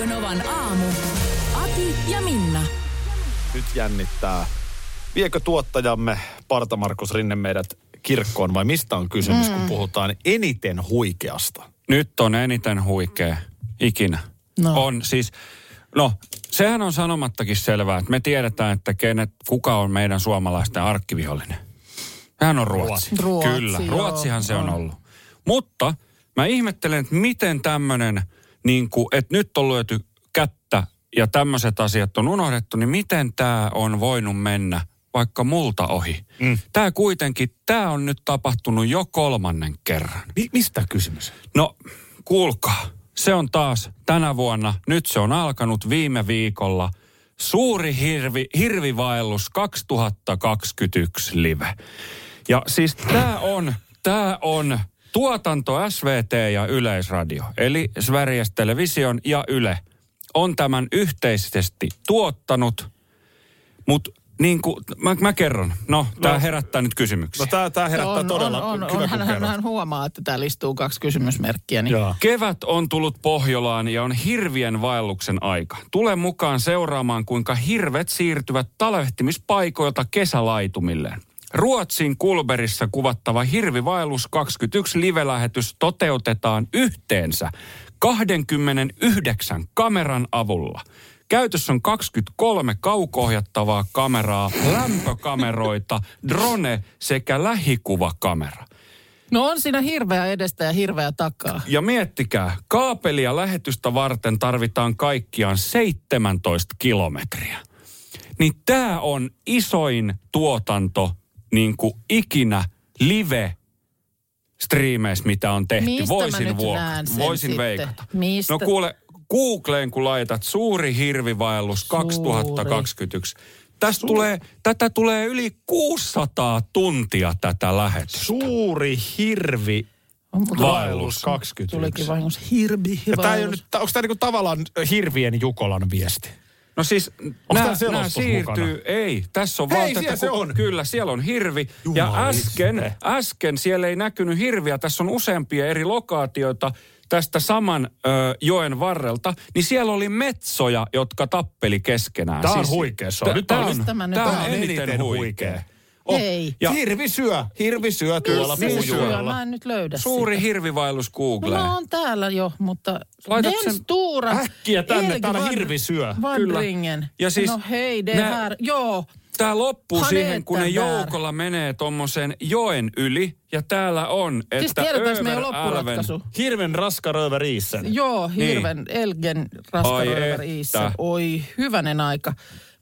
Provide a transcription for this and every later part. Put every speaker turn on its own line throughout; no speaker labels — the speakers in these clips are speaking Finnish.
Radio Novan aamu. Ati ja Minna.
Nyt jännittää. Viekö tuottajamme Parta Markus Rinne meidät kirkkoon vai mistä on kysymys, mm. kun puhutaan eniten huikeasta?
Nyt on eniten huikea ikinä.
No.
On siis, no sehän on sanomattakin selvää, että me tiedetään, että kenet, kuka on meidän suomalaisten arkkivihollinen. Hän on Ruotsi.
Ruotsi,
Kyllä,
joo,
Ruotsihan se on
on.
ollut. Mutta mä ihmettelen, että miten tämmöinen, niin kuin, että nyt on lyöty kättä ja tämmöiset asiat on unohdettu, niin miten tämä on voinut mennä vaikka multa ohi. Mm. Tämä kuitenkin, tämä on nyt tapahtunut jo kolmannen kerran.
Mi- mistä kysymys?
No, kuulkaa. Se on taas tänä vuonna, nyt se on alkanut viime viikolla. Suuri hirvi, hirvivaellus 2021 live. Ja siis tämä on, tää on tuotanto SVT ja Yleisradio, eli Sveriges Television ja Yle on tämän yhteisesti tuottanut, mutta niin kuin, mä, mä kerron. No, tämä
No.
herättää nyt kysymyksiä.
No tää, tää herättää
on,
todella
on, on,
hyvä,
on, hän, hän huomaa, että täällä istuu kaksi kysymysmerkkiä. Niin.
Kevät on tullut Pohjolaan ja on hirvien vaelluksen aika. Tule mukaan seuraamaan, kuinka hirvet siirtyvät talvehtimispaikoilta kesälaitumilleen. Ruotsin Kulberissa kuvattava Hirvivaellus 21 live-lähetys toteutetaan yhteensä 29 kameran avulla. Käytössä on 23 kauko-ohjattavaa kameraa, lämpökameroita, drone sekä lähikuvakamera.
No on siinä hirveä edestä ja hirveä takaa.
Ja miettikää, kaapelia lähetystä varten tarvitaan kaikkiaan 17 kilometriä. Niin tämä on isoin tuotanto niin kuin ikinä live striimeissä, mitä on tehty.
Mistä
voisin vuok- voisin
sitten?
veikata.
Mistä?
No kuule, Googleen kun laitat suuri hirvivaellus
Suuri.
2021. Tästä tulee, tätä tulee yli 600 tuntia tätä lähetystä.
Suuri hirvi vaellus 21.
Tulikin vahingossa hirvi
Ja tää ei ole nyt, onko tämä niinku tavallaan hirvien Jukolan viesti?
No siis nämä siirtyy,
mukana?
ei, tässä on
Hei,
vaan
siellä
tätä,
se
kun-
on.
Kyllä, siellä on hirvi.
Jumaliste.
Ja äsken, äsken siellä ei näkynyt hirviä, tässä on useampia eri lokaatioita tästä saman ö, joen varrelta, niin siellä oli metsoja, jotka tappeli keskenään.
Tää on huikea show.
tä-
Nyt
tää
on-
on, on
olen?
eniten huikea.
Ei.
Ja
Hirvi syö, hirvi syö tuolla
Missä se syö?
puujuurella.
Mä en nyt löydä
suuri
sitä.
hirvivaellus
No
Googleen.
mä oon täällä jo, mutta...
Laitat
Den
sen
stora
Äkkiä tänne,
Elg
täällä
Vad-
hirvi syö.
Vadringen.
Ja siis
no hei, det
nää-
här. Joo.
Tämä loppuu
Han
siihen, kun ne
där.
joukolla menee tuommoisen joen yli. Ja täällä on, että
Siis tiedetäänkö me loppuratkaisu?
Hirven raskaröver isen.
Joo, hirven, elgen, raskaröver
että.
Oi, hyvänen aika.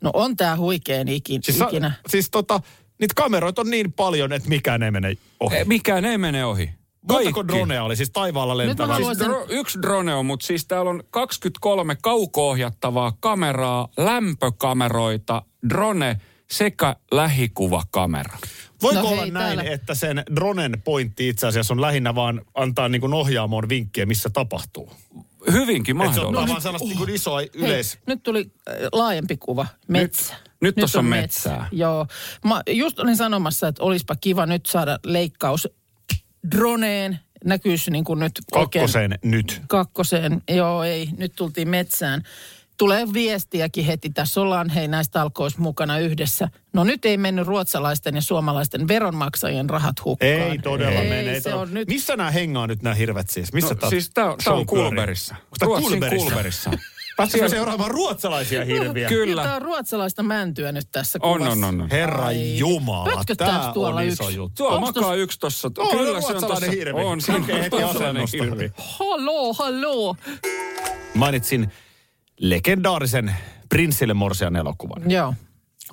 No on tää huikeen ikin,
Siis,
ikinä.
siis tota, niitä kameroita on niin paljon, että mikään ei mene ohi.
Eh, Mikään ei mene ohi.
Montako dronea oli siis taivaalla
mä
lentävää?
haluan-
Siis dro, yksi drone on, mutta siis täällä on 23 kauko-ohjattavaa kameraa, lämpökameroita, drone sekä lähikuvakamera.
Voiko
No
olla
hei,
näin,
täällä-
että sen dronen pointti itse asiassa on lähinnä vaan antaa niin kuin ohjaamoon vinkkejä, missä tapahtuu?
Hyvinkin
Että se ottaa
mahdollista.
vaan sellaista niin kuin isoa yleis...
Hei, nyt tuli äh, laajempi kuva. Metsä.
nyt tossa on metsää.
Joo. Mä just olin sanomassa, että olisipa kiva nyt saada leikkaus droneen. Näkyisi niin kuin nyt oikein-
Kakkoseen nyt.
Kakkoseen, joo ei, nyt tultiin metsään. Tulee viestiäkin heti, tässä ollaan hei näistä talkoissa mukana yhdessä. No nyt ei mennyt ruotsalaisten ja suomalaisten veronmaksajien rahat hukkaan.
Ei todella
ei,
mene. Ei
se on nyt,
Missä nämä hengaa nyt nämä hirvet siis? Missä
No,
tää
siis tää, on-? Kulberissa.
Kulberissa?
Kulberissa.
Pääsikö seuraamaan ruotsalaisia hirviä?
Kyllä.
Tämä on ruotsalaista mäntyä nyt tässä
On,
kuvassa.
on, on, on.
Herra
Ai.
Jumala, tää
tuolla
on iso
yksi?
juttu.
Tuolla
Onks
makaa
tos-
yksi tossa.
On,
Kyllä
on
se on
ruotsalainen
tossa.
hirvi.
On, se on
Näkee heti
ruotsalainen
asennosta.
hirvi.
Haloo, haloo.
Mainitsin legendaarisen Prinssille Morsian elokuvan.
Joo,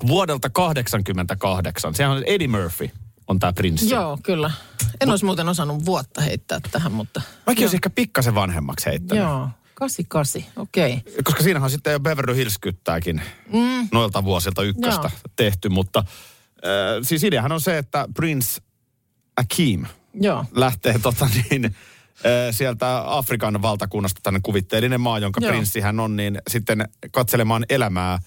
Vuodelta 88. Sehän on Eddie Murphy on tämä prinssi.
joo, kyllä. En olisi muuten osannut vuotta heittää tähän, mutta...
Mäkin olisin ehkä pikkasen vanhemmaksi heittänyt.
Joo. 88, okei. Okay.
Koska siinähän sitten jo Beverly Hills kyttääkin mm. noilta vuosilta ykköstä
Joo.
tehty, mutta äh, siis ideahan on se, että Prince Akeem
Joo.
lähtee tota niin, äh, sieltä Afrikan valtakunnasta tänne kuvitteellinen maa, jonka
Joo.
prinssihän on, niin sitten katselemaan elämää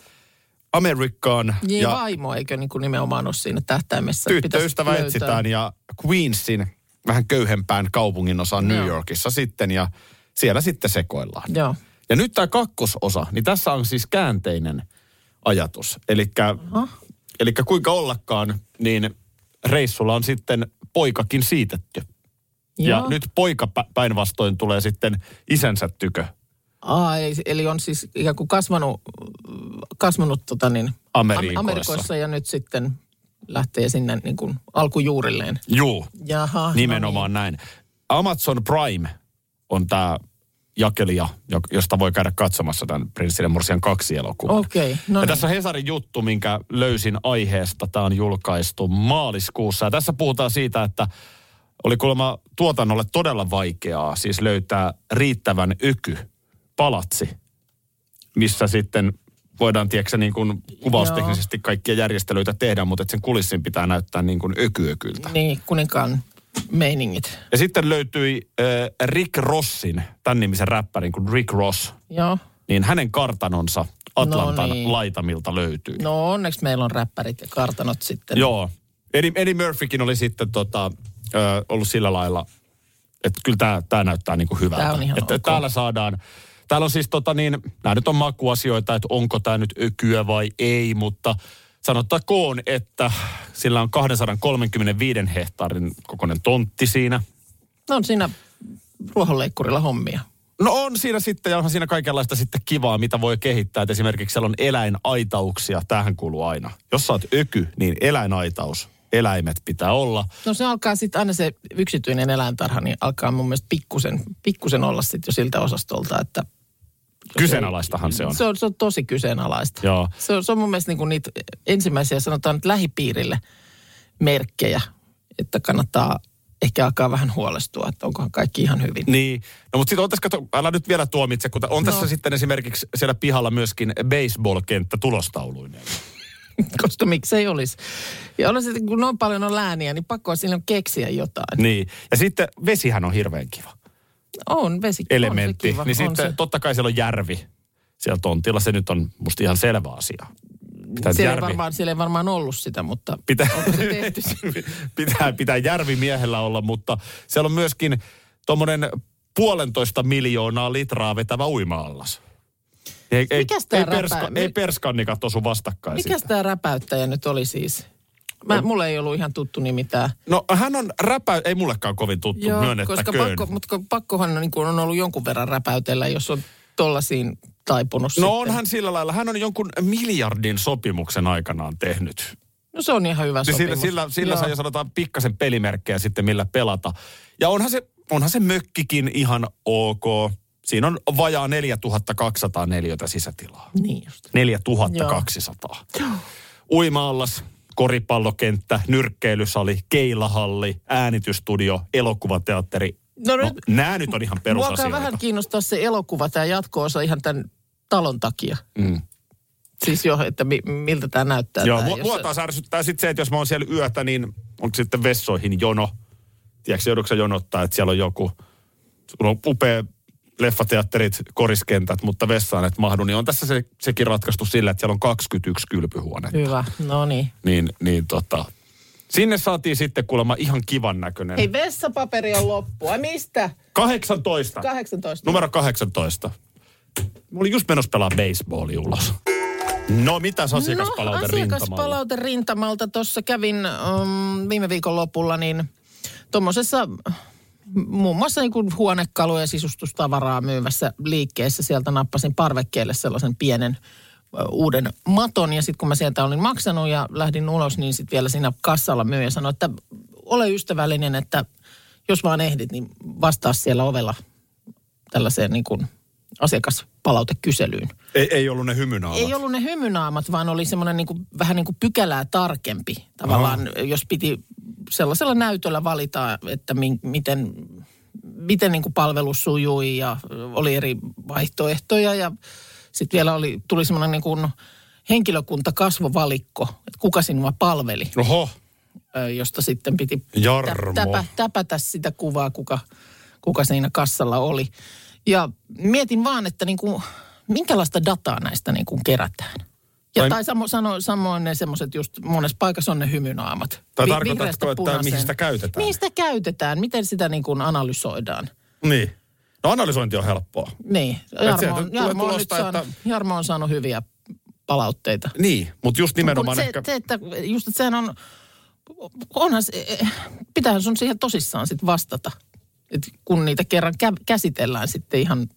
Amerikkaan.
Niin
ja
vaimo, eikö niin kuin nimenomaan ole siinä tähtäimessä?
Tyttöystävä etsitään ja Queensin vähän köyhempään kaupungin osaan New
Joo.
Yorkissa sitten ja siellä sitten sekoillaan.
Joo.
Ja nyt tämä kakkososa, niin tässä on siis käänteinen ajatus. Eli kuinka ollakaan, niin reissulla on sitten poikakin siitetty. Ja
Joo.
nyt poika pä- päinvastoin tulee sitten isänsä tykö
Aa, eli, eli on siis ikään kuin kasvanut, kasvanut tota niin,
Amerikoissa.
Amerikoissa ja nyt sitten lähtee sinne niin kuin alkujuurilleen.
Juu,
Jaha.
nimenomaan näin. Amazon Prime on tämä jakelija, jo- josta voi käydä katsomassa tämän Prinssin ja Morsian kaksi elokuvaa.
Okei, no
ja
niin.
tässä on Hesarin juttu, minkä löysin aiheesta. Tämä on julkaistu maaliskuussa. Ja tässä puhutaan siitä, että oli kuulemma tuotannolle todella vaikeaa siis löytää riittävän öky, palatsi, missä sitten voidaan, tiedätkö, niin kuin kuvausteknisesti kaikkia järjestelyitä tehdä, mutta että sen kulissin pitää näyttää niin kuin ökyökyltä.
Niin, kuninkaan meiningit.
Ja sitten löytyi äh, Rick Rossin, tämän nimisen räppärin kuin Rick Ross,
Joo.
niin hänen kartanonsa Atlantan
No niin.
laitamilta löytyi.
No onneksi meillä on räppärit ja kartanot sitten.
Joo. Eddie, Eddie Murphykin oli sitten tota, ö, ollut sillä lailla, että kyllä tämä tää näyttää niinku hyvältä.
Tää on ihan
että
ok.
Täällä saadaan, täällä on siis tota niin, nämä nyt on makuasioita, että onko tämä nyt ökyä vai ei, mutta sanottakoon, että sillä on 235 hehtaarin kokoinen tontti siinä.
No on siinä ruohonleikkurilla hommia.
No on siinä sitten, ja onhan siinä kaikenlaista sitten kivaa, mitä voi kehittää. Et esimerkiksi siellä on eläinaitauksia, tähän kuuluu aina. Jos sä oot öky, niin eläinaitaus, eläimet pitää olla.
No se alkaa sitten aina se yksityinen eläintarha, niin alkaa mun mielestä pikkusen, pikkusen olla sitten jo siltä osastolta, että
Kyseenalaistahan se on.
se on, se on tosi kyseenalaista.
Joo.
Se on, se on mun mielestä niinku niitä ensimmäisiä sanotaan nyt lähipiirille merkkejä, että kannattaa ehkä alkaa vähän huolestua, että onkohan kaikki ihan hyvin.
Niin, no mutta sitten on tässä, kato, älä nyt vielä tuomitse, kun on tässä
No.
sitten esimerkiksi siellä pihalla myöskin baseball-kenttä tulostauluineen.
Koska miksei olisi. Ja on sitten, kun noin paljon on lääniä, niin pakko on silloin keksiä jotain.
Niin, ja sitten vesihän on hirveän kiva
On vesi.
elementti.
On se kiva,
niin
on
sitten
se.
totta kai siellä on järvi siellä tontilla. Se nyt on musta ihan selvä asia. Pitää
Siellä ei, varmaan, siellä ei varmaan ollut sitä, mutta
pitää,
se tehty?
pitää, pitää järvimiehellä olla, mutta siellä on myöskin tuommoinen puolentoista miljoonaa litraa vetävä uima-allas. Ei, ei,
Mikäs
ei, perska, ei perskannikat osu vastakkain
Mikäs tämä räpäyttäjä nyt oli siis? Mä, mulle ei ollut ihan tuttu nimi tää.
No hän on räpä, ei mullekaan kovin tuttu,
koska
myönnettäköön.
pakko, mutta pakkohan on, niin kuin on ollut jonkun verran räpäytellä, jos on tollasiin taipunut
No
sitten.
on hän sillä lailla, hän on jonkun miljardin sopimuksen aikanaan tehnyt.
No se on ihan hyvä
Niin
sopimus.
sillä, sillä, sillä
Joo.
saa jo sanotaan pikkasen pelimerkkejä sitten millä pelata. Ja onhan se, onhan se mökkikin ihan ok. Siinä on vajaa 4200 neliötä sisätilaa.
Niin just.
4200. Uimaallas, koripallokenttä, nyrkkeilysali, keilahalli, äänitystudio, elokuvateatteri.
No,
No,
nyt,
nämä nyt on ihan
mua
perusasioita.
vähän kiinnostaa se elokuva, tämä jatko-osa ihan tämän talon takia.
Mm.
Siis jo, että mi, miltä tämä näyttää.
Joo,
tää,
mua,
jos
mua taas ärsyttää sitten se, että jos mä oon siellä yötä, niin onko sitten vessoihin jono. Tiedätkö, joudutko jonottaa, että siellä on joku, sulla on upea leffateatterit, koriskentät, mutta vessaan et mahdu, niin on tässä se, sekin ratkaistu sillä, että siellä on 21 kylpyhuonetta.
Hyvä, no niin.
Niin, niin tota, sinne saatiin sitten kuulemma ihan kivan näköinen.
Hei, vessapaperi on loppu. Ai mistä?
18.
18.
Numero 18. Mä olin just menossa pelaa baseballia ulos. No, mitäs asiakaspalaute
no, asiakaspalaute rintamalta. Tuossa kävin um, viime viikon lopulla, niin tuommoisessa muun muassa niin huonekaluja ja sisustustavaraa myyvässä liikkeessä. Sieltä nappasin parvekkeelle sellaisen pienen uuden maton ja sitten kun mä sieltä olin maksanut ja lähdin ulos, niin sitten vielä siinä kassalla myyjä sanoi, että ole ystävällinen, että jos vaan ehdit, niin vastaa siellä ovella tällaiseen niin kuin asiakaspalautekyselyyn.
Ei, ei ollut ne hymynaamat.
Ei ollut ne hymynaamat, vaan oli semmoinen niin kuin, vähän niin kuin pykälää tarkempi tavallaan, jos piti sellaisella näytöllä valita, että mi, miten, miten niin kuin palvelu sujui ja oli eri vaihtoehtoja ja sitten vielä oli, tuli semmoinen niin kuin henkilökuntakasvovalikko, että kuka sinua palveli,
Oho,
josta sitten piti
Jarmo.
täpä, täpätä sitä kuvaa, kuka, kuka siinä kassalla oli. Ja mietin vaan, että niin kuin, minkälaista dataa näistä niin kuin kerätään. Ja
Tai-
tai, samo, sano, samoin ne semmoiset just monessa paikassa on ne hymynaamat.
Tai
Vi-
tarkoitatko, että
punaiseen.
mihin sitä käytetään?
Mihin sitä käytetään? Miten sitä niin kuin analysoidaan?
niin. No analysointi on helppoa.
Niin. Jarmo, on, Jarmo, on
tulosta,
saanut,
että-
Jarmo on saanut hyviä palautteita.
Niin, mutta just nimenomaan
Kun se,
ehkä...
se, että just että sehän on, onhan se, eh, pitäähän sun siihen tosissaan sitten vastata. Et kun niitä kerran kä- käsitellään sitten ihan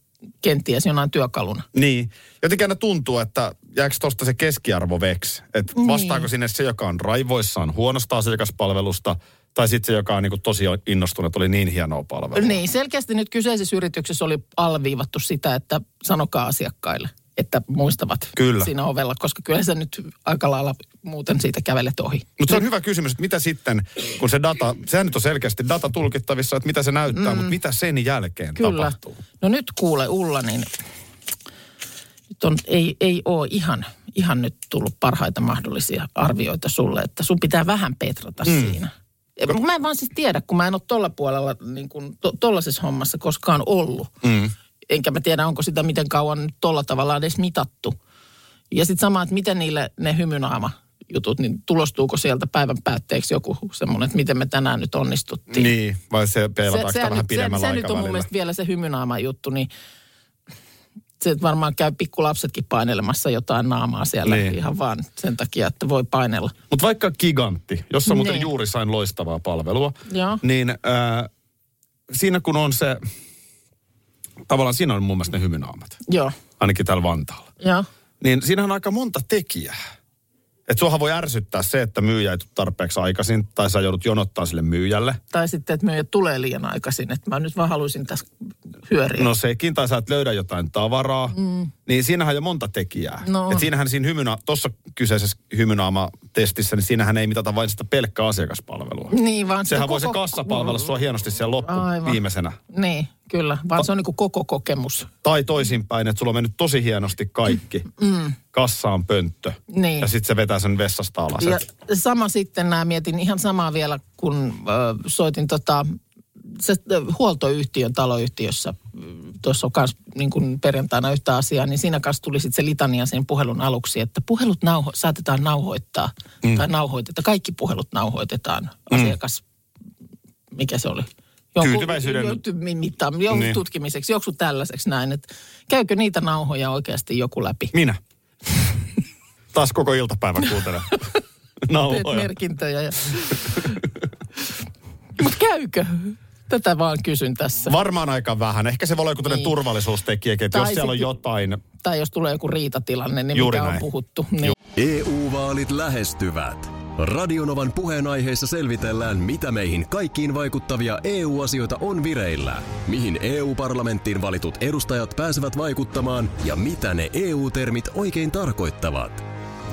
kenties jonain työkaluna.
Niin. Jotenkin aina tuntuu, että jääkö tuosta se keskiarvo veksi? Että
Niin.
vastaako sinne se, joka on raivoissaan huonosta asiakaspalvelusta, tai sitten se, joka on niin tosi innostunut, että oli niin hienoa palvelua.
Niin, selkeästi nyt kyseisessä yrityksessä oli alviivattu sitä, että sanokaa asiakkaille, että muistavat
Kyllä.
siinä ovella, koska kyllä sä nyt aika lailla muuten siitä kävelet ohi.
Mutta se on hyvä kysymys, että mitä sitten, kun se data, sehän nyt on selkeästi data tulkittavissa, että mitä se näyttää, mm. mutta mitä sen jälkeen
Kyllä.
tapahtuu?
No nyt kuule Ulla, niin nyt on, ei, ei ole ihan, ihan nyt tullut parhaita mahdollisia arvioita sulle, että sun pitää vähän petrata mm. siinä. Mä en vaan siis tiedä, kun mä en ole tuolla puolella niin kuin to, hommassa koskaan ollut.
Mm.
Enkä mä tiedä, onko sitä miten kauan nyt tolla tavalla edes mitattu. Ja sitten sama, että miten niille ne hymynaama jutut, niin tulostuuko sieltä päivän päätteeksi joku semmoinen, että miten me tänään nyt onnistuttiin
Niin, vai se peilataanko sitä vähän
nyt, se,
pidemmällä
se nyt on mun mielestä vielä se hymynaama juttu, niin se varmaan käy pikkulapsetkin painelemassa jotain naamaa siellä
niin.
ihan vaan sen takia, että voi painella.
Mutta vaikka gigantti, jossa muuten
Niin.
juuri sain loistavaa palvelua,
Joo.
niin äh, siinä kun on se, tavallaan siinä on mun mielestä ne hymynaamat,
Joo,
ainakin täällä Vantaalla.
joo.
Niin siinä on aika monta tekijää. Että suohan voi ärsyttää se, että myyjä ei tule tarpeeksi aikaisin, tai sä joudut jonottaa sille myyjälle.
Tai sitten, että myyjät tulee liian aikaisin, että mä nyt vaan haluaisin tässä hyöriä.
No sekin, tai sä et löydä jotain tavaraa. Mm. Niin siinähän on jo monta tekijää.
No.
Et siinähän siinä hymyna, tuossa kyseisessä hymynaama-testissä, niin siinähän ei mitata vain sitä pelkkää asiakaspalvelua.
Niin, vaan
Sehän
sitä
voi se
koko-
kassa palvella sua hienosti siellä loppu
Aivan.
viimeisenä.
Niin, kyllä. Vaan se on niin kuin koko kokemus.
Tai toisinpäin, että sulla on mennyt tosi hienosti kaikki. Mm. Kassa on pönttö.
Niin.
Ja sitten se vetää sen vessasta alas.
Ja sama sitten nämä mietin ihan samaa vielä, kun ö, soitin tota, se huoltoyhtiön taloyhtiössä, mm, tuossa on myös niin kuin perjantaina yhtä asiaa, niin siinä kanssa tuli sitten se litania sen puhelun aluksi, että puhelut nauho, saatetaan nauhoittaa, mm. tai nauhoitetaan, kaikki puhelut nauhoitetaan, asiakas, mikä se oli?
Tyytyväisyyden-
Jonkun, mittaan, jonkun
Niin.
tutkimiseksi, joku tällaiseksi näin, että käykö niitä nauhoja oikeasti joku läpi?
Minä. Taas koko iltapäivän kuuntelen.
teet
Nauhoja.
merkintöjä. Ja... Mutta käykö? Tätä vaan kysyn tässä.
Varmaan aika vähän. Ehkä se voi olla joku niin. Turvallisuustekijäkin, että jos
Tai
siellä on
sitten-
jotain...
Tai jos tulee joku riitatilanne, niin
Juuri
mikä
näin.
on puhuttu. Niin.
EU-vaalit lähestyvät. Radionovan puheenaiheessa selvitellään, mitä meihin kaikkiin vaikuttavia EU-asioita on vireillä, mihin EU-parlamenttiin valitut edustajat pääsevät vaikuttamaan ja mitä ne EU-termit oikein tarkoittavat.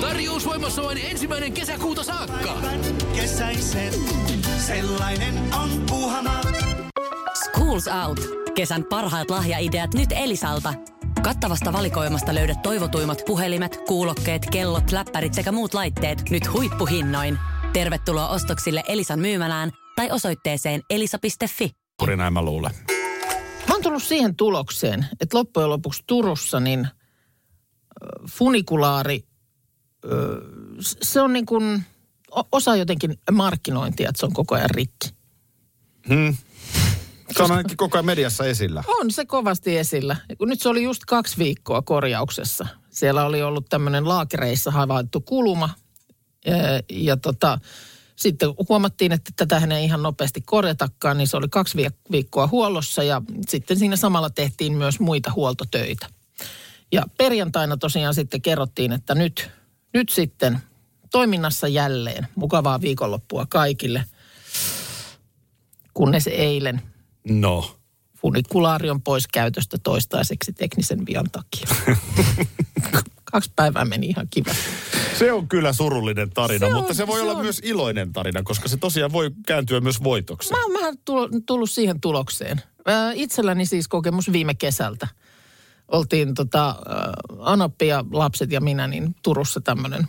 Tarjous voimassa vain ensimmäinen kesäkuuta saakka.
Kesäisen. Sellainen on Puuhamaa.
Schools Out. Kesän parhaat lahjaideat nyt Elisalta. Kattavasta valikoimasta löydät toivotuimmat puhelimet, kuulokkeet, kellot, läppärit sekä muut laitteet nyt huippuhinnoin. Tervetuloa ostoksille Elisan myymälään tai osoitteeseen elisa.fi.
Juuri näin mä luulen.
Mä oon tullut siihen tulokseen, että loppujen lopuksi Turussa niin funikulaari, se on niin kuin osa jotenkin markkinointia, että se on koko ajan rikki.
Se on ainakin koko ajan mediassa esillä.
On se kovasti esillä. Nyt se oli just kaksi viikkoa korjauksessa. Siellä oli ollut tämmöinen laakereissa havaittu kuluma. Ja, ja tota, sitten huomattiin, että tätä ei ihan nopeasti korjatakaan, niin se oli kaksi viik- viikkoa huollossa ja sitten siinä samalla tehtiin myös muita huoltotöitä. Ja perjantaina tosiaan sitten kerrottiin, että nyt, nyt sitten toiminnassa jälleen. Mukavaa viikonloppua kaikille. Kunnes eilen
No.
funikulaari on pois käytöstä toistaiseksi teknisen vian takia. Kaksi päivää meni ihan kiva.
Se on kyllä surullinen tarina,
Se on-
mutta se voi
se
olla
on.
myös iloinen tarina, koska se tosiaan voi kääntyä myös voitoksi.
Mä oon vähän tullut, siihen tulokseen. Itselläni siis kokemus viime kesältä. Oltiin tota, Anoppi ja lapset ja minä niin Turussa tämmöinen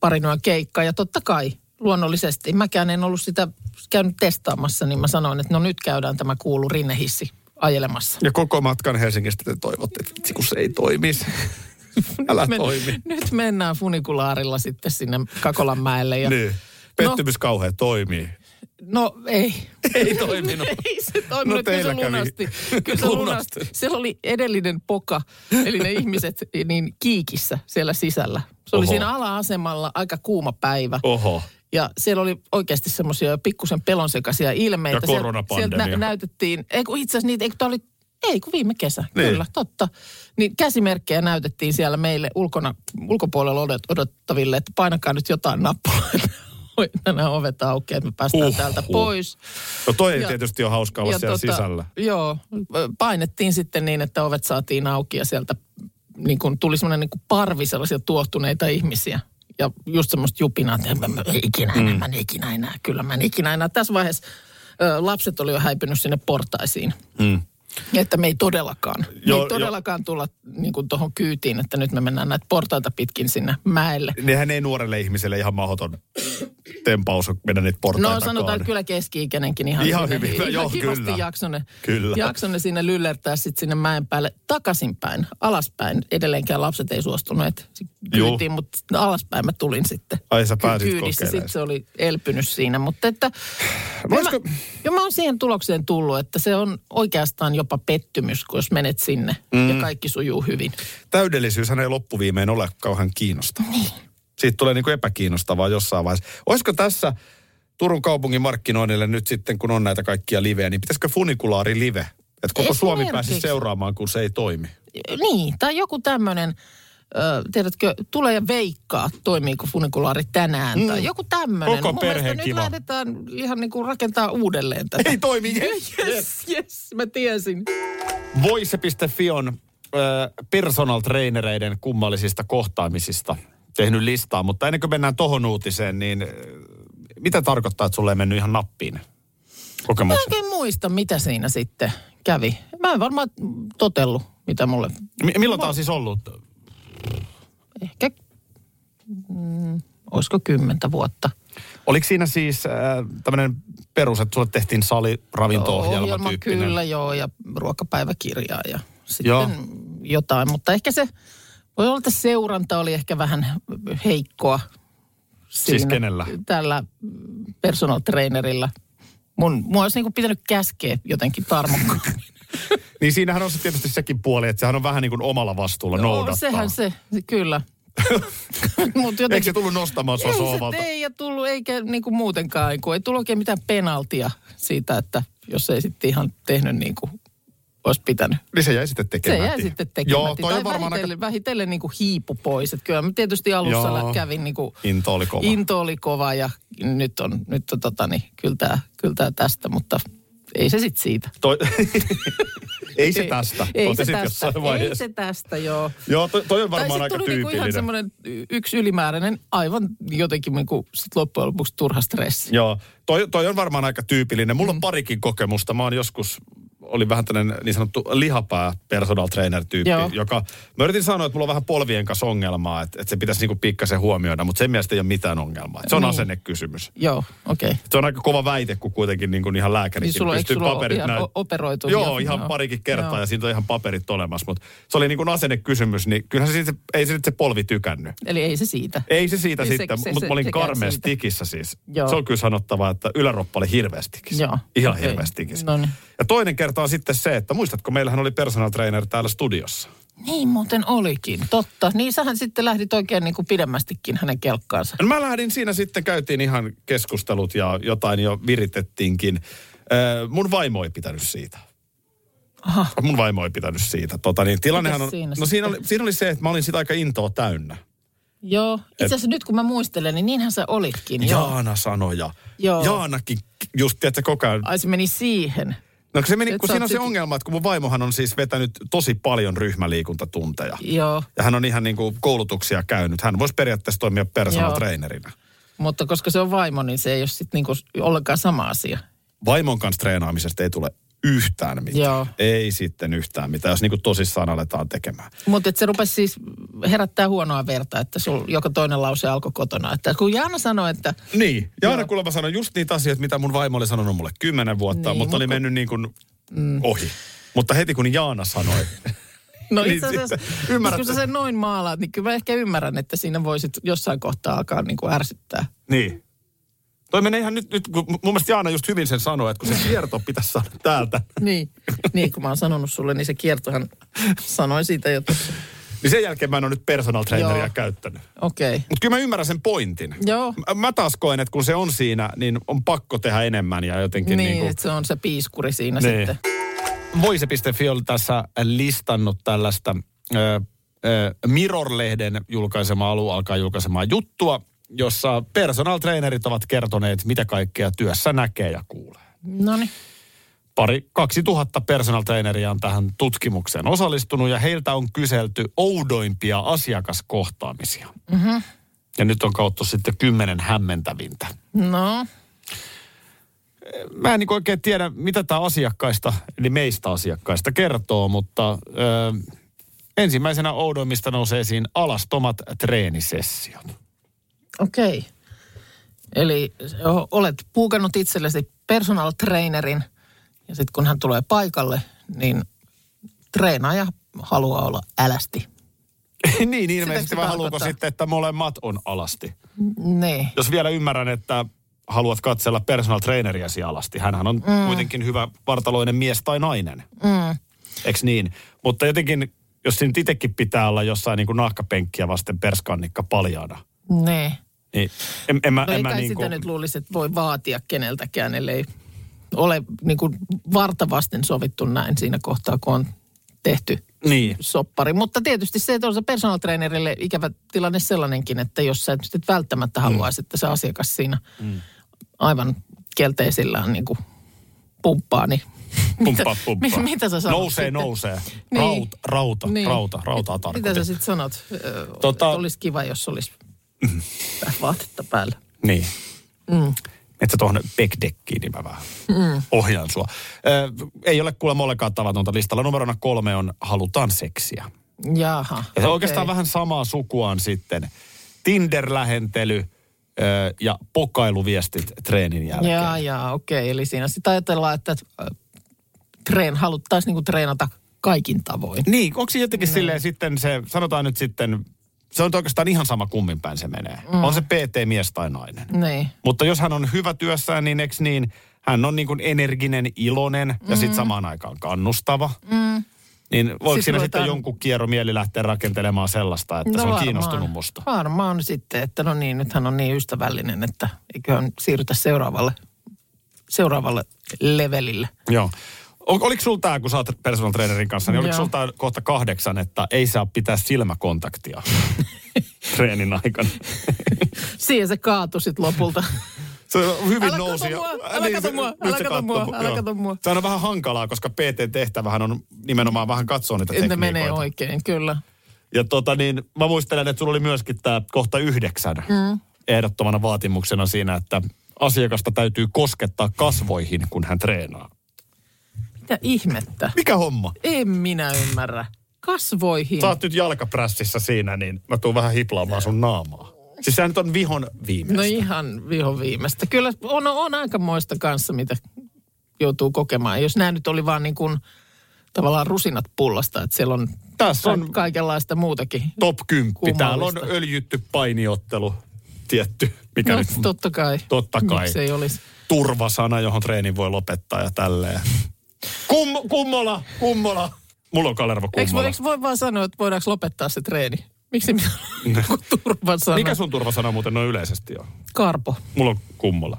parinoa keikka. Ja totta kai luonnollisesti, mäkään en ollut sitä käynyt testaamassa, niin mä sanoin, että no nyt käydään tämä kuulu rinnehissi ajelemassa.
Ja koko matkan Helsingistä te toivotte, että vitsi, kun se ei toimisi. Älä
Men-
toimi.
Nyt mennään funikulaarilla sitten sinne Kakolanmäelle. Ja,
Niin. Pettymys kauhean toimii.
No ei.
Ei toiminut.
ei se toiminut,
No
kyllä se lunasti. Kyllä se
Lunasti.
Siellä oli edellinen poka, eli ne ihmiset niin kiikissä siellä sisällä. Se oli
Oho.
siinä ala-asemalla aika kuuma päivä.
Oho.
Ja siellä oli oikeasti semmoisia pikkusen pelonsekaisia ilmeitä.
Ja
Sieltä-
koronapandemia.
Sieltä nä- näytettiin, ei kun itse asiassa niitä, tämä oli, ei kun viime kesä,
Niin.
kyllä, totta. Niin käsimerkkejä näytettiin siellä meille ulkona, ulkopuolella odot, odottaville, että painakaa nyt jotain nappulaa. Nämä ovet aukeaa, että me päästään
Huhhuh.
täältä pois.
No toi ei
Ja-
tietysti ole hauska olla siellä sisällä.
Joo, painettiin sitten niin, että ovet saatiin auki ja sieltä niin kuin tuli semmoinen niin kuin parvi sellaisia tuohtuneita ihmisiä. Ja just semmoista jupinaa, että mä, mä, ikinä enää, mä en ikinä enää, kyllä mä en ikinä enää. Tässä vaiheessa ö, lapset oli jo häipynyt sinne portaisiin.
Mm.
Että me ei todellakaan, me
Joo,
ei todellakaan tulla niin tuohon kyytiin, että nyt me mennään näitä portaita pitkin sinne mäelle.
Nehän ei nuorelle ihmiselle ihan mahdoton tempaus mennä niitä portaita
No sanotaan että kyllä keski-ikäinenkin ihan,
Ihan
sinne-
hyvin,
ihan
joo,
kivasti
kyllä.
jaksone,
Kyllä.
jaksone sinne lyllertää sitten sinne mäen päälle takaisinpäin, alaspäin. Edelleenkään lapset ei suostuneet kyytiin, mutta alaspäin mä tulin sitten.
Ai sä pääsit
kyydissä. Sitten se oli elpynyt siinä, mutta että...
Voisiko-
Mä, jo mä oon siihen tulokseen tullut, että se on oikeastaan jopa pettymys, kun jos menet sinne mm. ja kaikki sujuu hyvin.
Täydellisyyshän ei loppuviimein ole kauhean kiinnostavaa. Niin. Siitä tulee niin kuin epäkiinnostavaa jossain vaiheessa. Olisiko tässä Turun kaupungin markkinoinnille nyt sitten, kun on näitä kaikkia livejä, niin pitäisikö funikulaari live? Että koko Suomi
Esimerkiksi.
seuraamaan, kun se ei toimi.
Niin, tai joku tämmöinen, tiedätkö, tule ja veikkaa, toimiiko funikulaari tänään, mm. tai joku tämmöinen.
Koko
Mun
perheen kiva.
nyt lähdetään ihan niin kuin rakentaa uudelleen tätä.
Ei toimi, yes,
yes, yes, mä tiesin.
Voise.fi on äh, personal trainereiden kummallisista kohtaamisista tehnyt listaa, mutta ennen kuin mennään tohon uutiseen, niin äh, mitä tarkoittaa, että sulle ei mennyt ihan nappiin
Mä
kokemuksen?
en muista, mitä siinä sitten kävi. Mä en varmaan totellut, mitä mulle
Mi- milloin tämä on siis ollut?
ehkä, mm, olisiko kymmentä vuotta.
Oliko siinä siis äh, tämmöinen perus, että sulle tehtiin sali ravinto-ohjelma
Ohjelma,
tyyppinen?
kyllä joo, ja ruokapäiväkirjaa ja sitten
Joo.
jotain. Mutta ehkä se, voi olla, että seuranta oli ehkä vähän heikkoa.
Siis kenellä?
Tällä personal trainerilla. Mun, mua olisi niinku pitänyt käskeä jotenkin tarmokkaammin.
Niin siinähän on se tietysti sekin puoli, että sehän on vähän niin kuin omalla vastuulla
Joo,
noudattaa.
sehän se, kyllä. Mut
Eikö se tullut nostamaan sua
ei
sohvalta?
se ei ja tullut, eikä niinku muutenkaan, kun ei tullut oikein mitään penaltia siitä, että jos ei sitten ihan tehnyt niin kuin olisi pitänyt.
Niin se jäi sitten
Se
tekemättä.
jäi sitten tekemättä.
Joo, toi
tai
on varmaan aika...
vähitellen, vähitellen niin kuin hiipu pois. Että kyllä mä tietysti alussa
Joo.
Kävin niin kuin,
Into oli kova.
into oli kova ja nyt on, nyt on tota, niin, kyllä, tää, kyllä tää tästä, mutta ei se sitten siitä.
Toi... ei se tästä.
Ei se
totesit
tästä. Ei se tästä, joo.
Joo, toi, toi on
Tai
varmaan aika
niinku ihan
tyypillinen.
semmoinen y- yksi ylimääräinen, aivan jotenkin niinku sit loppujen lopuksi turha stressi.
Joo, toi, toi on varmaan aika tyypillinen. Mulla on parikin kokemusta. Mä oon joskus, oli vähän tämmöinen niin sanottu lihapää personal trainer tyyppi,
Joo.
joka, mä yritin sanoa, että mulla on vähän polvien kanssa ongelmaa, että, että se pitäisi niinku pikkasen huomioida, mutta sen mielestä ei ole mitään ongelmaa. Se on
Niin.
asennekysymys.
Joo, okei. Okay.
Se on aika kova väite, kun kuitenkin niin kuin ihan lääkärikin
Niin sulla,
pystyy
sulla
paperit
ihan o- operoitu?
Joo,
jo?
ihan
Joo.
parikin kertaa
Joo.
ja siitä on ihan paperit olemassa, mutta se oli niin kuin asennekysymys, niin kyllähän se, ei se nyt se polvi tykännyt.
Eli ei se siitä.
Ei se siitä
se-
sitten, mutta mä olin
siitä.
tikissä siis.
Joo.
Se on kyllä sanottava, että yläroppa oli hirveästi tikissä.
Joo,
Ihan
okei.
hirveästi tikissä.
No niin.
Ja toinen kerta on sitten se, että muistatko, meillähän oli personal trainer täällä studiossa.
Niin muuten olikin, totta. Niin sähän sitten lähdit oikein niin kuin pidemmästikin hänen kelkkaansa.
No mä lähdin siinä sitten, käytiin ihan keskustelut ja jotain jo viritettiinkin. Ö, mun vaimo ei pitänyt siitä.
Aha.
Mun vaimo ei pitänyt siitä. Tota, niin tilannehan on,
siinä
no siinä oli, siinä oli se, että mä olin sitä aika intoa täynnä.
Joo, itse asiassa nyt kun mä muistelen, niin niinhän sä olitkin. Joo.
Jaana sanoi ja
Joo.
Jaanakin just, tiedätkö, koko ajan.
Ai se meni siihen.
No se meni, kun siinä on se ongelma, että kun mun vaimohan on siis vetänyt tosi paljon ryhmäliikuntatunteja.
Joo,
Ja hän on ihan niin kuin koulutuksia käynyt. Hän voisi periaatteessa toimia personal
Joo.
trainerina.
mutta koska se on vaimo, niin se ei ole sitten niinku ollenkaan sama asia.
Vaimon kanssa treenaamisesta ei tule yhtään mitään.
Joo.
Ei sitten yhtään mitään, jos niin kuin tosissaan aletaan tekemään.
Mutta se rupesi siis herättää huonoa verta, että sul joka toinen lause alkoi kotona. Että kun Jaana sanoi, että
Niin. Ja aina
Joo.
kuulemma sanoin just niitä asioita, mitä mun vaimo oli sanonut mulle kymmenen vuotta,
Niin,
mutta oli
mutta-
mennyt niin kuin ohi. Mutta heti kun Jaana sanoi,
No
Niin
itse asiassa,
ymmärrät-
kun sä sen noin maalaat, niin kyllä mä ehkä ymmärrän, että siinä voisit jossain kohtaa alkaa niin kuin ärsyttää.
niin. Toi menee ihan nyt, nyt kun mun mielestä Jaana just hyvin sen sanoi, että kun se kierto pitäisi saada täältä,
Niin, niin kun mä oon sanonut sulle, niin se kiertohan sanoi siitä jo tuossa.
niin sen jälkeen mä en ole nyt personal traineria
Joo.
käyttänyt.
Okei. Okay.
Mutta kyllä mä ymmärrän sen pointin.
Joo.
Mä- Mä taas koen, että kun se on siinä, niin on pakko tehdä enemmän ja jotenkin
Niin,
niin,
niin
kuin...
että se on se piiskuri siinä
Niin.
sitten.
Voise.fi oli tässä listannut tällaista ö, Mirror-lehden julkaisema alu alkaa julkaisemaan juttua, jossa personal trainerit ovat kertoneet, mitä kaikkea työssä näkee ja kuulee.
No niin.
Pari, 2000 personal traineria on tähän tutkimukseen osallistunut ja heiltä on kyselty oudoimpia asiakaskohtaamisia. Mm-hmm. Ja nyt on kautta sitten kymmenen hämmentävintä.
No,
Mä en niin oikein tiedä, mitä tämä asiakkaista, eli meistä asiakkaista kertoo, mutta ö, ensimmäisenä oudoimmista nousee esiin alastomat treenisessiot.
Okei. Okay. Eli olet puukannut itsellesi personal trainerin ja sitten kun hän tulee paikalle, niin treenaaja haluaa olla älästi.
niin, ilmeisesti
se
vai haluuko sitten, että molemmat on alasti?
Niin.
Jos vielä ymmärrän, että haluat katsella personal traineriasi alasti. Hänhän on mm. kuitenkin hyvä vartaloinen mies tai nainen. Mm. Eks niin? Mutta jotenkin, jos siinä itsekin pitää olla jossain niin kuin nahkapenkkiä vasten perskannikka paljaana,
Niin.
Niin en, en mä,
No
en mä
kai
niin
sitä
kuin...
nyt luulisi, että voi vaatia keneltäkään, ellei ole niin kuin vartavasten sovittu näin siinä kohtaa, kun on tehty
Niin.
soppari. Mutta tietysti se, että on se personal trainerille ikävä tilanne sellainenkin, että jos sä nyt välttämättä haluaisi, että se asiakas siinä aivan kelteisillään niin kuin pumppaa, niin
Pumppaa,
mitä,
pumppaa.
mi- mitä sä sanot
Nousee,
sitten?
nousee.
Niin.
Rauta, rauta,
Niin.
rauta, rautaa
Mit-
tarkoitin.
Mitä sä sitten sanot?
Tota-
Olisi kiva, jos olisi vaatetta päällä.
Niin. Mm. Että tuohon backdeckiin, niin mä vähän mm. ohjaan sua. Ö, ei ole kuulemma ollenkaan tavatonta listalla. Numerona kolme on halutaan seksiä.
Jaha.
Ja se on oikeastaan vähän samaa sukuaan sitten. Tinder-lähentely ö, ja pokailuviestit treenin jälkeen.
Jaa, jaa, okei. Eli siinä sitten ajatellaan, että treen, haluttaisiin niinku treenata kaikin tavoin.
Niin, onko se jotenkin mm. silleen sitten se, sanotaan nyt sitten, se on oikeastaan ihan sama kummin päin se menee. Mm. On se PT-mies tai nainen.
Niin.
Mutta jos hän on hyvä työssään, niin eks niin, hän on niin kuin energinen, iloinen ja
Mm.
sitten samaan aikaan kannustava. Mm. Niin voiko
Siis
siinä
ruvetaan-
sitten jonkun kierromieli lähteä rakentelemaan sellaista, että no se on
varmaan.
kiinnostunut musta?
Varmaan sitten, että no niin, nyt hän on niin ystävällinen, että eiköhän siirrytä seuraavalle, seuraavalle levelille.
Joo. Ol- Oliko sulla tämä, kun sä oot personal trainerin kanssa, niin oliko sulla tää kohta kahdeksan, että ei saa pitää silmäkontaktia treenin aikana?
Siihen se kaatui sitten lopulta.
Se hyvin
Älä
nousi.
kato mua, älä
niin,
kato mua, älä kato mua,
mu-
älä kato mua.
Se on vähän hankalaa, koska PT-tehtävähän on nimenomaan vähän katsoa niitä
Että ne
tekniikoita.
menee oikein, kyllä.
Ja tota niin, mä muistelen, että sulla oli myöskin tämä kohta yhdeksän mm. ehdottomana vaatimuksena siinä, että asiakasta täytyy koskettaa kasvoihin, kun hän treenaa.
Mitä ihmettä?
Mikä homma?
En minä ymmärrä. Kasvoihin.
Sä oot nyt jalkaprässissä siinä, niin mä tuun vähän hiplaamaan sun naamaa. Siis sehän nyt on vihon viimeistä.
No ihan vihon viimeistä. Kyllä on, on aikamoista kanssa, mitä joutuu kokemaan. Jos nämä nyt oli vaan niin kuin tavallaan rusinat pullasta, että siellä on,
Tässä
on kaikenlaista muutakin.
top 10. Täällä on öljytty painiottelu, tietty, mikä
No
nyt
totta kai.
Totta kai.
Miksi ei olisi?
turvasana, johon treenin voi lopettaa ja tälleen. Kum, kummola, kummola. mulla on Kalervo
Eikö, voi-
kummalla.
eikö voi vaan sanoa, että voidaanko lopettaa se treeni? Miksi minä turva sana?
Mikä sun turvasana muuten noin yleisesti on?
Karpo.
Mulla on kummola.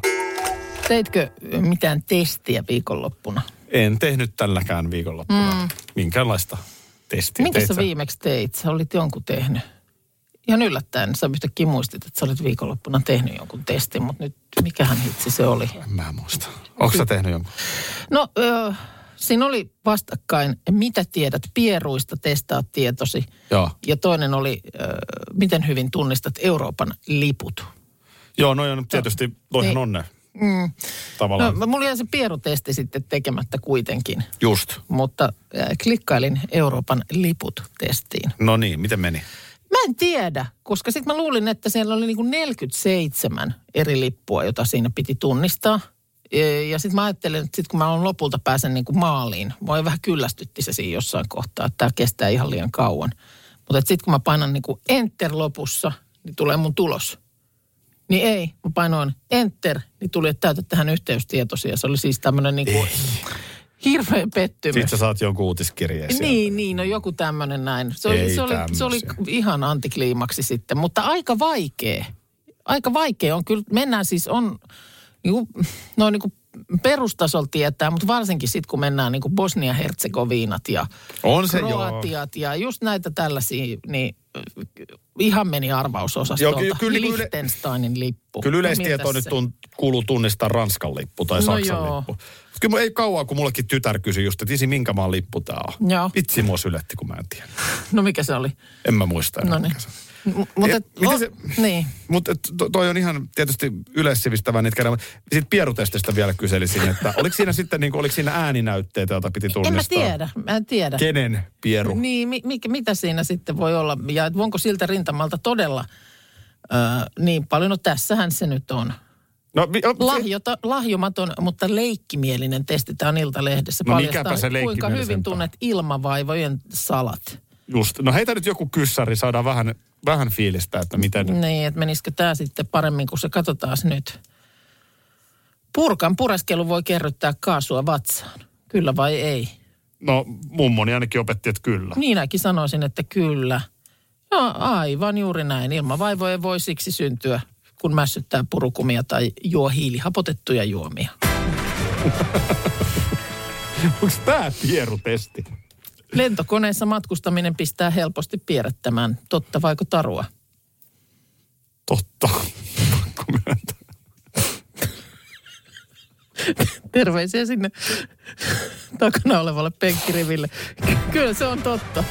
Teitkö mitään testiä viikonloppuna?
En tehnyt tälläkään viikonloppuna mm. minkäänlaista testiä.
Minkä
Teit
sä viimeksi teit? Sä olit jonkun tehnyt. Ihan yllättäen sä yhtäkkiä muistit, että sä olit viikonloppuna tehnyt jonkun testin, mutta nyt mikähän hitsi se oli?
En mä muista. Onko sä tehnyt jonkun?
No, ö, siinä oli vastakkain, mitä tiedät pieruista, testaa tietosi.
Joo.
Ja toinen oli, ö, miten hyvin tunnistat Euroopan liput.
Joo, noin on tietysti, toihan
Niin.
on ne.
Mm.
Tavallaan.
No, mulla jäi se pierutesti sitten tekemättä kuitenkin,
Just.
mutta äh, klikkailin Euroopan liput testiin.
No niin, miten meni?
En tiedä, koska sitten mä luulin, että siellä oli niinku 47 eri lippua, jota siinä piti tunnistaa. Ja sitten mä ajattelin, että sit kun mä on lopulta pääsen niinku maaliin, voi vähän kyllästytti se siinä jossain kohtaa, että tämä kestää ihan liian kauan. Mutta sitten kun mä painan niinku enter lopussa, niin tulee mun tulos. Niin ei, mä painoin enter, niin tuli, että täytä tähän yhteystietosi. Ja se oli siis tämmöinen niinku hirveä pettymys.
Sitten sä saat jonkun uutiskirjeen sieltä.
Niin, niin, no joku tämmöinen näin. Se oli,
Ei
se, oli, se oli ihan antikliimaksi sitten, mutta aika vaikea. Aika vaikea on kyllä, mennään siis on, niinku, no niin kuin perustasolla tietää, mutta varsinkin sitten kun mennään niin kuin Bosnia-Herzegovinat ja
On se joo.
Kroatiat ja just näitä tällaisia, niin ihan meni arvausosastolta.
Joo, ky- kyllä niinku
Liechtensteinin lippu.
Kyllä
No,
yleistietoa
miltäs
nyt
se?
tun, kuuluu tunnistaa Ranskan lippu tai
No
Saksan
joo.
lippu. Mut Kyllä ei kauan, kun mullekin tytär kysyi just, että isi, minkä maan lippu tää on.
Joo.
Vitsi mua syletti, kun mä en tiedä.
No mikä se oli?
En mä muista enää,
No niin. Mutta
se-
niin.
To, toi on ihan tietysti yleissivistävä niitä käydä. Sitten pierutestistä vielä kyselisin, että oliko siinä sitten niin kuin, oliko siinä ääninäytteitä, joita piti
En mä
tunnistaa?
tiedä, mä en tiedä.
Kenen pieru?
Niin, mi, mi, mitä siinä sitten voi olla? Ja onko siltä rintamalta todella ö, niin paljon? No tässähän se nyt on.
No, vi, o,
Lahjota, lahjomaton, mutta leikkimielinen testi. Tämä on Iltalehdessä.
No mikäpä se
Kuinka hyvin tunnet ilmavaivojen salat.
Just. No heitä nyt joku kyssäri, saadaan vähän, vähän fiilistä, että miten...
Niin, että menisikö tämä sitten paremmin, kun se katsotaan nyt. Purkan pureskelu voi kerryttää kaasua vatsaan. Kyllä vai ei?
No mummoni ainakin opetti, että kyllä.
Minäkin sanoisin, että kyllä. No aivan juuri näin. Ilmavaivoja voi siksi syntyä, kun mässyttää purukumia tai juo hiilihapotettuja juomia.
Onko tämä pierutesti?
Lentokoneessa matkustaminen pistää helposti pierättämään. Totta vaiko tarua?
Totta. Pakko myöntää.
Terveisiä sinne takana olevalle penkkiriville. Ky- Kyllä se on totta.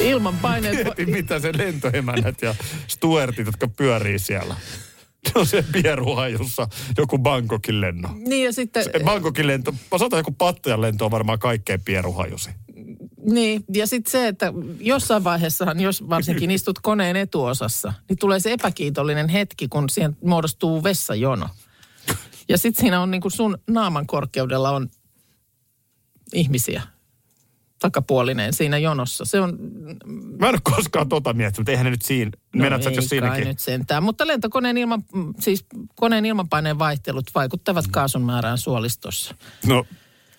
Ilman paineet...
Mieti, mitä se lentoemännät ja stuertit, jotka pyörii siellä. Se on se pieruhajussa joku Bangkokin lento.
Niin ja sitten...
Se Bangkokin lento, sanotaan joku Pattajan lento on varmaan kaikkein pieruhajusi.
Niin, ja sitten se, että jossain vaiheessahan, jos varsinkin istut koneen etuosassa, niin tulee se epäkiitollinen hetki, kun siihen muodostuu vessajono. Ja sitten siinä on niin kuin sun naaman korkeudella on ihmisiä takapuolinen siinä jonossa. Se on,
Mä en ole koskaan tota miettinyt, mutta eihän ne nyt siinä, no mennät sä,
ei
jos siinäkin.
nyt sentään. Mutta lentokoneen ilman, siis koneen ilmanpaineen vaihtelut vaikuttavat kaasun määrään suolistossa.
No,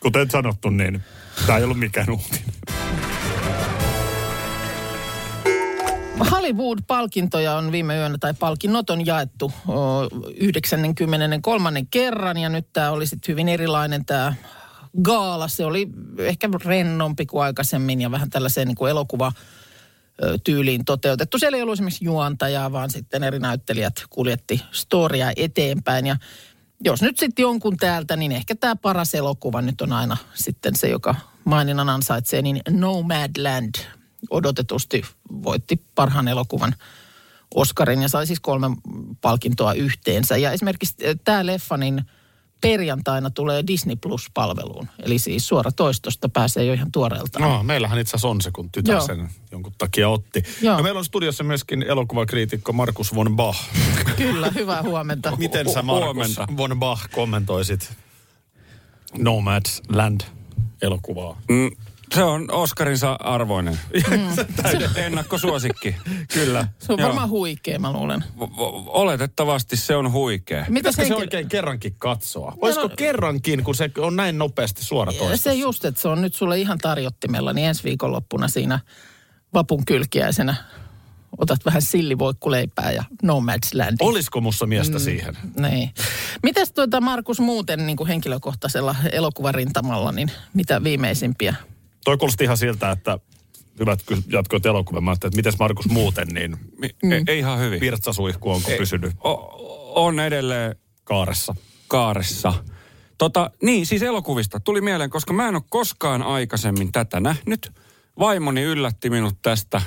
kuten sanottu, niin tämä ei ollut mikään uutinen.
Hollywood-palkintoja on viime yönä, tai palkinnot on jaettu o, 93. kerran, ja nyt tämä oli sitten hyvin erilainen tämä gaala. Se oli ehkä rennompi kuin aikaisemmin, ja vähän tällaiseen niin kuin elokuva tyyliin toteutettu. Siellä ei ollut esimerkiksi juontajaa, vaan sitten eri näyttelijät kuljetti storia eteenpäin. Ja jos nyt sitten jonkun täältä, niin ehkä tämä paras elokuva nyt on aina sitten se, joka maininnan ansaitsee, niin Nomadland odotetusti voitti parhaan elokuvan Oscarin ja sai siis kolme palkintoa yhteensä. Ja esimerkiksi tämä leffa, niin perjantaina tulee Disney Plus-palveluun. Eli siis suora toistosta pääsee jo ihan tuoreeltaan.
No, meillähän itse asiassa on se, kun tytär
Joo.
sen jonkun takia otti.
Joo.
No, meillä on studiossa myöskin elokuvakriitikko Markus von Bach.
Kyllä, hyvää huomenta.
Miten sä Markus
huomenta.
von Bach kommentoisit Nomads Land elokuvaa?
Mm, Se on Oskarinsa arvoinen. Ennakkosuosikki.
Kyllä.
Se on
Joo.
varmaan huikea, mä luulen.
Oletettavasti se on huikea.
Mitäs
Pitäisikö se
henkilö...
oikein kerrankin katsoa? Olisiko
no-
kerrankin, kun se on näin nopeasti suoratoistossa?
Se just, että se on nyt sulle ihan tarjottimella, niin ensi viikonloppuna siinä vapun kylkiäisenä otat vähän sillivoikkuleipää ja Nomadslandin.
Olisiko mussa miestä
Mm.
siihen?
Niin. Mitäs tuota Markus muuten niin kuin henkilökohtaisella elokuvarintamalla, niin mitä viimeisimpiä?
Toi kuulosti ihan siltä, että hyvät jatkoit elokuvia. Mä että miten Markus muuten, niin
Mi-
Mm.
ei, ei ihan hyvin.
virtsasuihku onko pysynyt
O- on edelleen
kaaressa?
kaaressa. Tota, niin, siis elokuvista tuli mieleen, koska mä en ole koskaan aikaisemmin tätä nähnyt. Vaimoni yllätti minut tästä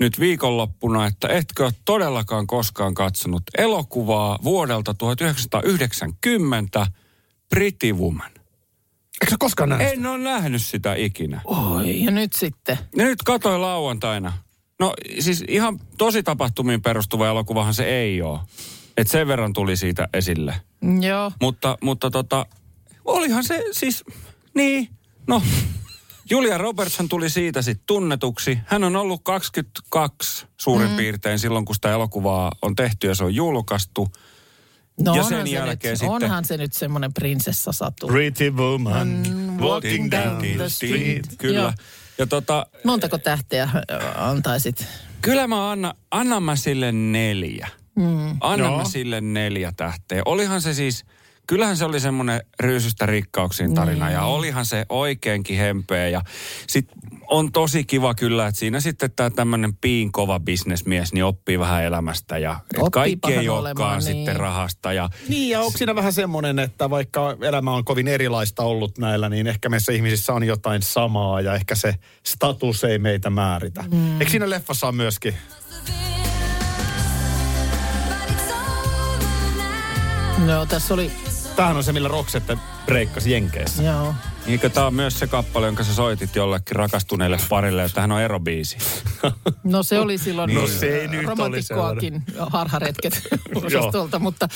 nyt viikonloppuna, että etkö ole todellakaan koskaan katsonut elokuvaa vuodelta 1990, Pretty Woman.
Eikö sä koskaan näe?
En ole nähnyt sitä ikinä.
Oi, ja nyt sitten.
Ja nyt katoin lauantaina. No siis ihan tosi tapahtumiin perustuva elokuvahan se ei ole. Et sen verran tuli siitä esille.
Joo.
Mutta, mutta tota, olihan se siis, niin, no, Julia Robertson tuli siitä sitten tunnetuksi. Hän on ollut 22 suurin mm. piirtein silloin, kun sitä elokuvaa on tehty ja se on julkaistu.
No
Ja
onhan
sen
se
jälkeen
nyt,
sitten-
Onhan se nyt semmoinen prinsessasatu.
Pretty woman,
Mm,
walking down the street.
Kyllä.
Joo.
Ja tota,
Montako tähteä antaisit?
kyllä mä anna, annan mä sille neljä. Mm. Annan
Joo.
mä sille neljä tähteä. Olihan se siis, kyllähän se oli semmoinen ryysystä rikkauksiin tarina ja olihan se oikeinkin hempeä. Ja sit on tosi kiva kyllä, että siinä sitten tämä tämmöinen piin kova bisnesmies niin oppii vähän elämästä ja et kaikki ei
olemaan,
olekaan
niin.
sitten rahasta. Ja
Niin, ja onko siinä vähän semmoinen, että vaikka elämä on kovin erilaista ollut näillä, niin ehkä meissä ihmisissä on jotain samaa ja ehkä se status ei meitä määritä. Mm. Eikö siinä leffassa on myöskin?
No tässä oli,
Tämähän on se, millä Roxette breikkasi Jenkeissä.
joo.
Eikö tämä on myös se kappale, jonka sä soitit jollekin rakastuneelle parille, että hän on erobiisi?
No se oli silloin
No se ei nyt oli
romantikkoakin harharetket osastolta, mutta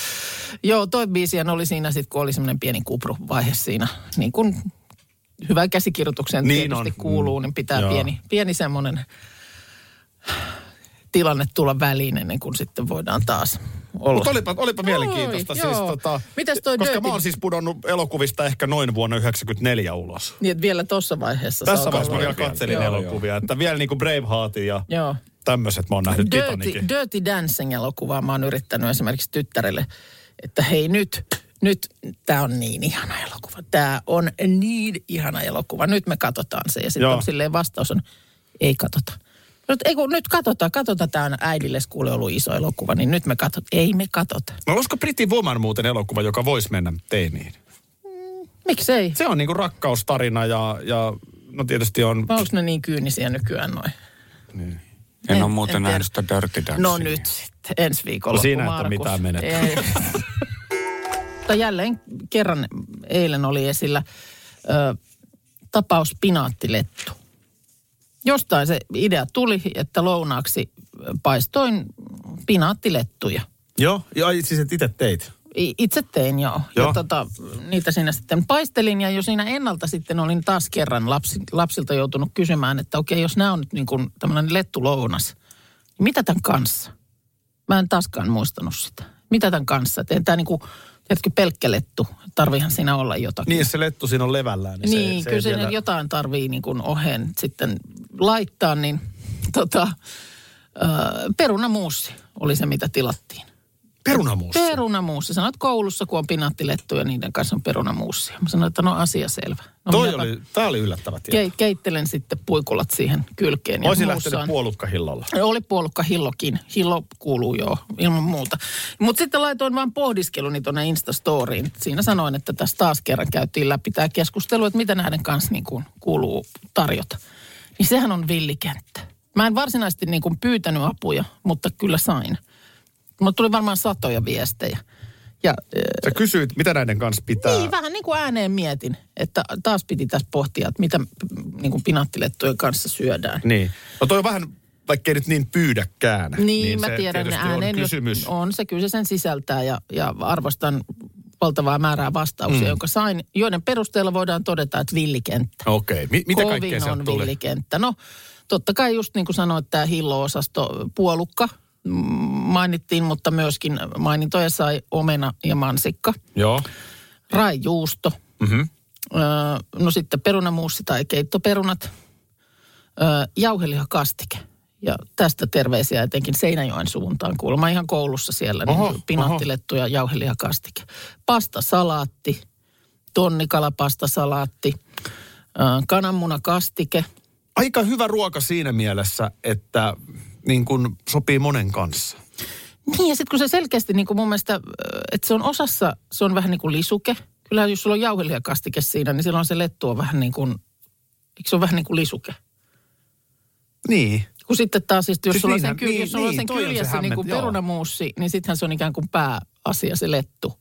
joo, toi biisihän oli siinä sitten, kun oli semmoinen pieni kupruvaihe siinä. Niin kuin hyvän käsikirjoituksen
Niin
niin tietysti
on.
kuuluu, niin pitää
Joo.
pieni, pieni semmoinen tilanne tulla väliin ennen kuin sitten voidaan taas olla.
Mutta olipa, olipa mielenkiintoista.
Oi,
siis,
joo.
tota,
Mitäs toi
koska
Dirty-
mä oon siis pudonnut elokuvista ehkä noin vuonna 94 ulos.
Niin, että vielä tuossa vaiheessa.
Tässä vaiheessa mä vielä katselin
Joo.
elokuvia. Että vielä niin kuin Braveheartin ja
Joo.
tämmöiset mä oon nähnyt
Dirty. Dirty Dancing-elokuvaa mä oon yrittänyt esimerkiksi tyttärelle, että hei nyt, nyt tämä on niin ihana elokuva. Tämä on niin ihana elokuva. Nyt me katsotaan se. Ja sitten
Joo.
on silleen vastaus on, ei katsota. Nyt, ei kun, nyt katsotaan, katsotaan. Tämä on äidille kuule ollut iso elokuva, niin nyt me katsotaan. Ei me katsota.
No olisiko Pretty Woman muuten elokuva, joka voisi mennä teiniin?
Miksei?
Se on niinku rakkaustarina ja, ja no tietysti on...
Onko ne niin kyynisiä nykyään noin?
En,
En-
ole muuten
en
nähnyt sitä Dirty Dancing.
No nyt sitten, ensi viikolla.
No siinä ole mitään.
Mutta jälleen kerran eilen oli esillä ö, tapaus pinaattilettu. Jostain se idea tuli, että lounaaksi paistoin pinaattilettuja.
Joo, ja siis et itse teit.
Itse tein joo.
Joo.
Ja tota, niitä siinä sitten paistelin ja jo siinä ennalta sitten olin taas kerran lapsi, lapsilta joutunut kysymään, että okei, jos nämä on nyt niin kuin tämmöinen lettulounas, niin mitä tämän kanssa? Mä en taaskaan muistanut sitä. Mitä tämän kanssa? Että tämä niin kuin, tiedätkö, pelkkä lettu. Tarviihan siinä olla jotakin.
Niin, jos se lettu siinä on levällään, niin,
Niin,
se, se
kyllä siinä
vielä...
jotain tarvii niin kuin oheen sitten laittaa, niin tota, äh, perunamuussi oli se, mitä tilattiin.
Perunamuussa.
Perunamuussi. Sanoit koulussa, kun on pinaattilettu ja niiden kanssa on perunamuussi. Mä sanoin, että no asia selvä. No,
Toi
minäpä
oli, tää oli yllättävä tieto.
ke- keittelen sitten puikulat siihen kylkeen. ja
Olisin lähtenyt puolukkahillolla.
Oli puolukka hillokin. Hillo kuuluu joo, ilman muuta. Mutta sitten laitoin vaan pohdiskeluni tuonne Instastoriin. Siinä sanoin, että tässä taas kerran käytiin läpi tämä keskustelu, että mitä näiden kanssa niin kuin kuuluu tarjota. Niin sehän on villikenttä. Mä en varsinaisesti niin kuin pyytänyt apuja, mutta kyllä sain. Mulla tuli varmaan satoja viestejä. Ja
Sä kysyit, mitä näiden kanssa pitää.
niin, vähän niin kuin ääneen mietin, että taas piti tässä pohtia, että mitä niin kuin pinaattilettujen kanssa syödään.
Niin. No toi on vähän, vaikkei nyt niin pyydäkään.
Niin, mä
se
tiedän
tietysti
ääneen.
On kysymys.
On se, kyllä se sen sisältää ja, ja arvostan valtavaa määrää vastauksia,
Mm.
jonka sain, joiden perusteella voidaan todeta, että villikenttä.
Okei. Mi- mitä
Kovin
kaikkea
on
tuli?
villikenttä. No, totta kai just niin kuin sanoit, tämä hillo-osasto, puolukka mainittiin, mutta myöskin mainintoja sai omena ja mansikka.
Joo.
Raijuusto.
Mhm.
Öö, no sitten perunamuussi tai keittoperunat. Öö, jauhelihakastike. Ja tästä terveisiä etenkin Seinäjoen suuntaan kuulemma ihan koulussa siellä.
Oho,
niin pinaattilettu ja jauhelihakastike. Pastasalaatti, tonnikalapastasalaatti, öö, kananmunakastike.
Aika hyvä ruoka siinä mielessä, että niin kuin sopii monen kanssa.
Niin ja sitten kun se selkeästi niin kuin mun mielestä, että se on osassa, se on vähän niin kuin lisuke. Kyllä jos sulla on jauhelihakastike siinä, niin silloin se lettu on vähän niin kuin, eikö se on vähän niin kuin lisuke?
Niin.
Kun sitten taas, siis, jos
Siis
sulla on sen, kyl,
niin,
jos sulla on
niin,
sen
toi on se
kyljessä niin kuin perunamuussi, niin sittenhän se on ikään kuin pääasia, se lettu.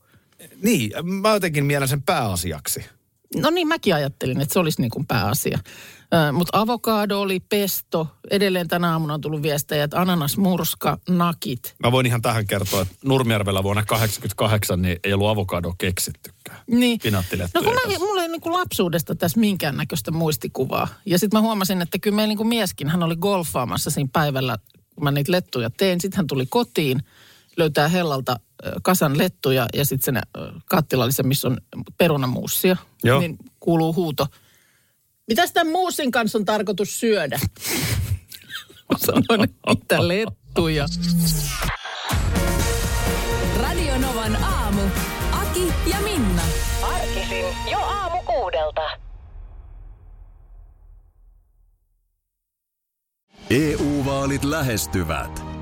Niin, mä jotenkin mielen sen pääasiaksi.
No niin, mäkin ajattelin, että se olisi niin kuin pääasia. Mutta avokado oli, pesto. Edelleen tänä aamuna on tullut viestejä, että ananasmurska, nakit.
Mä voin ihan tähän kertoa, että Nurmijärvellä vuonna 88 niin ei ollut avokado keksittykään.
Niin. No kun mä, mulla ei niin lapsuudesta tässä minkäännäköistä muistikuvaa. Ja sitten mä huomasin, että kyllä meillä niin kuin mieskin, hän oli golfaamassa siinä päivällä, kun mä niitä lettuja tein. Sitten hän tuli kotiin, löytää hellalta kasan lettuja ja sitten sen kattilallisen, missä on perunamuussia.
Joo.
Niin kuuluu huuto. Mitäs tämän muussin kanssa on tarkoitus syödä? Sanoin, että lettuja.
Radio Novan aamu. Aki ja Minna.
Arkisin jo aamu kuudelta.
EU-vaalit lähestyvät.